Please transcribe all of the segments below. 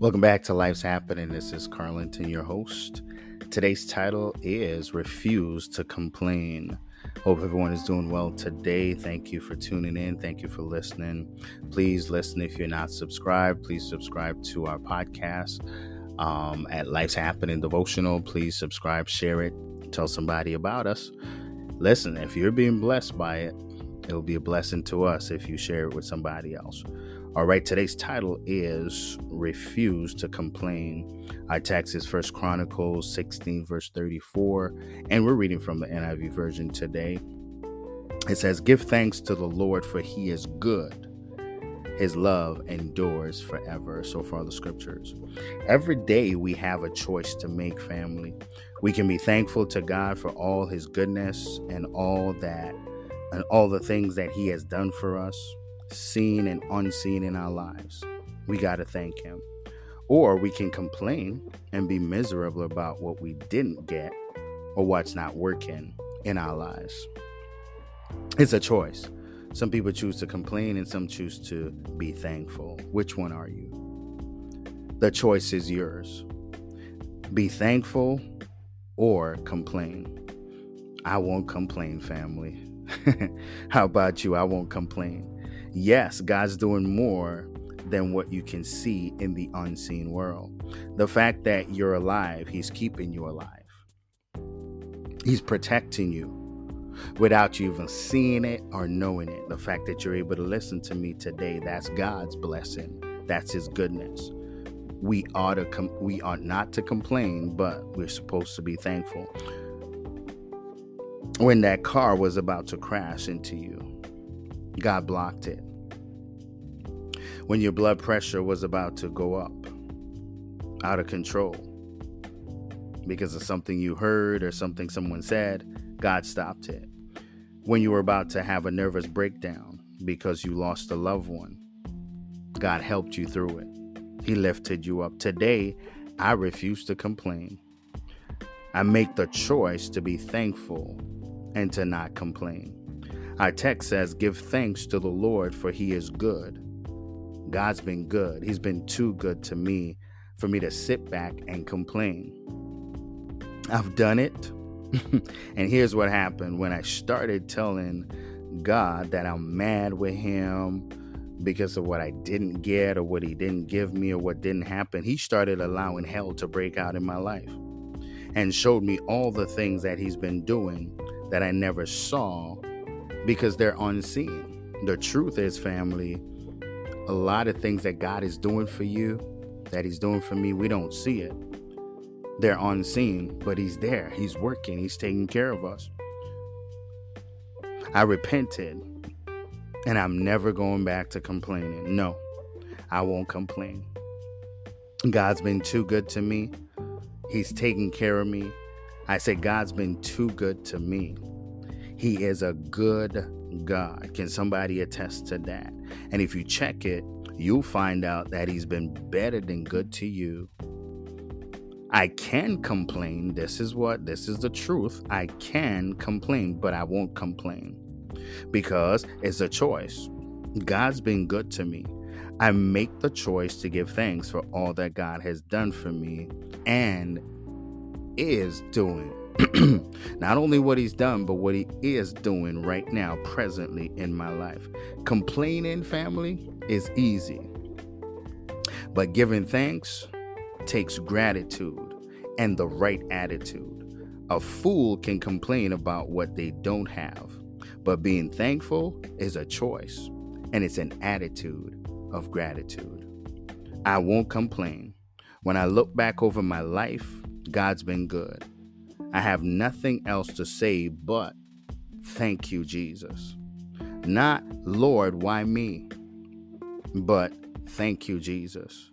Welcome back to Life's Happening. This is Carlington, your host. Today's title is Refuse to Complain. Hope everyone is doing well today. Thank you for tuning in. Thank you for listening. Please listen if you're not subscribed. Please subscribe to our podcast um, at Life's Happening Devotional. Please subscribe, share it, tell somebody about us. Listen, if you're being blessed by it, it'll be a blessing to us if you share it with somebody else. All right, today's title is Refuse to Complain. Our text is First Chronicles 16, verse 34, and we're reading from the NIV version today. It says, Give thanks to the Lord, for he is good. His love endures forever. So far, the scriptures. Every day we have a choice to make, family. We can be thankful to God for all his goodness and all that and all the things that he has done for us seen and unseen in our lives. We got to thank Him. Or we can complain and be miserable about what we didn't get or what's not working in our lives. It's a choice. Some people choose to complain and some choose to be thankful. Which one are you? The choice is yours. Be thankful or complain. I won't complain, family. How about you? I won't complain yes, God's doing more than what you can see in the unseen world. The fact that you're alive, He's keeping you alive. He's protecting you without you even seeing it or knowing it. The fact that you're able to listen to me today, that's God's blessing. That's His goodness. We ought to com- we ought not to complain, but we're supposed to be thankful. When that car was about to crash into you, God blocked it. When your blood pressure was about to go up out of control because of something you heard or something someone said, God stopped it. When you were about to have a nervous breakdown because you lost a loved one, God helped you through it. He lifted you up. Today, I refuse to complain. I make the choice to be thankful and to not complain. Our text says, Give thanks to the Lord, for he is good. God's been good. He's been too good to me for me to sit back and complain. I've done it. and here's what happened when I started telling God that I'm mad with him because of what I didn't get or what he didn't give me or what didn't happen. He started allowing hell to break out in my life and showed me all the things that he's been doing that I never saw because they're unseen. The truth is, family, a lot of things that God is doing for you, that He's doing for me, we don't see it. They're unseen, but He's there. He's working, He's taking care of us. I repented, and I'm never going back to complaining. No, I won't complain. God's been too good to me. He's taking care of me. I say, God's been too good to me. He is a good God. Can somebody attest to that? And if you check it, you'll find out that He's been better than good to you. I can complain. This is what, this is the truth. I can complain, but I won't complain because it's a choice. God's been good to me. I make the choice to give thanks for all that God has done for me and is doing not only what he's done, but what he is doing right now, presently in my life. Complaining, family, is easy, but giving thanks takes gratitude and the right attitude. A fool can complain about what they don't have, but being thankful is a choice and it's an attitude of gratitude. I won't complain. When I look back over my life, God's been good. I have nothing else to say but thank you, Jesus. Not, Lord, why me? But thank you, Jesus.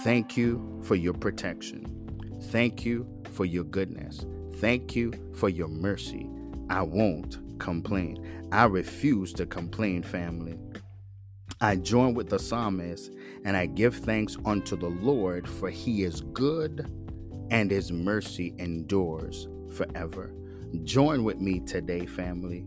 Thank you for your protection. Thank you for your goodness. Thank you for your mercy. I won't complain. I refuse to complain, family. I join with the psalmist and I give thanks unto the Lord, for he is good and his mercy endures forever. Join with me today, family,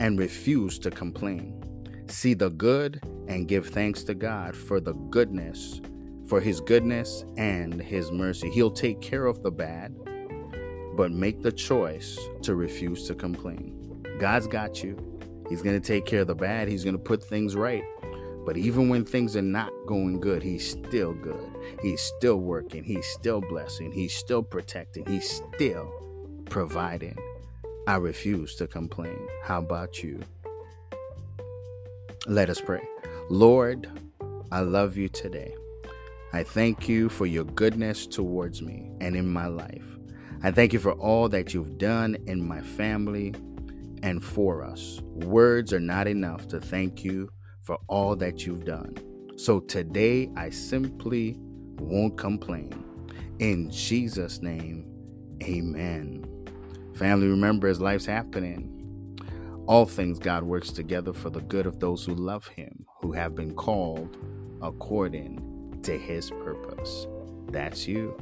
and refuse to complain. See the good and give thanks to God for the goodness, for his goodness and his mercy. He'll take care of the bad, but make the choice to refuse to complain. God's got you. He's going to take care of the bad. He's going to put things right. But even when things are not going good, he's still good. He's still working. He's still blessing. He's still protecting. He's still providing. I refuse to complain. How about you? Let us pray. Lord, I love you today. I thank you for your goodness towards me and in my life. I thank you for all that you've done in my family and for us. Words are not enough to thank you for all that you've done. So today, I simply won't complain. In Jesus' name, amen. Family, remember as life's happening, all things God works together for the good of those who love Him, who have been called according to His purpose. That's you.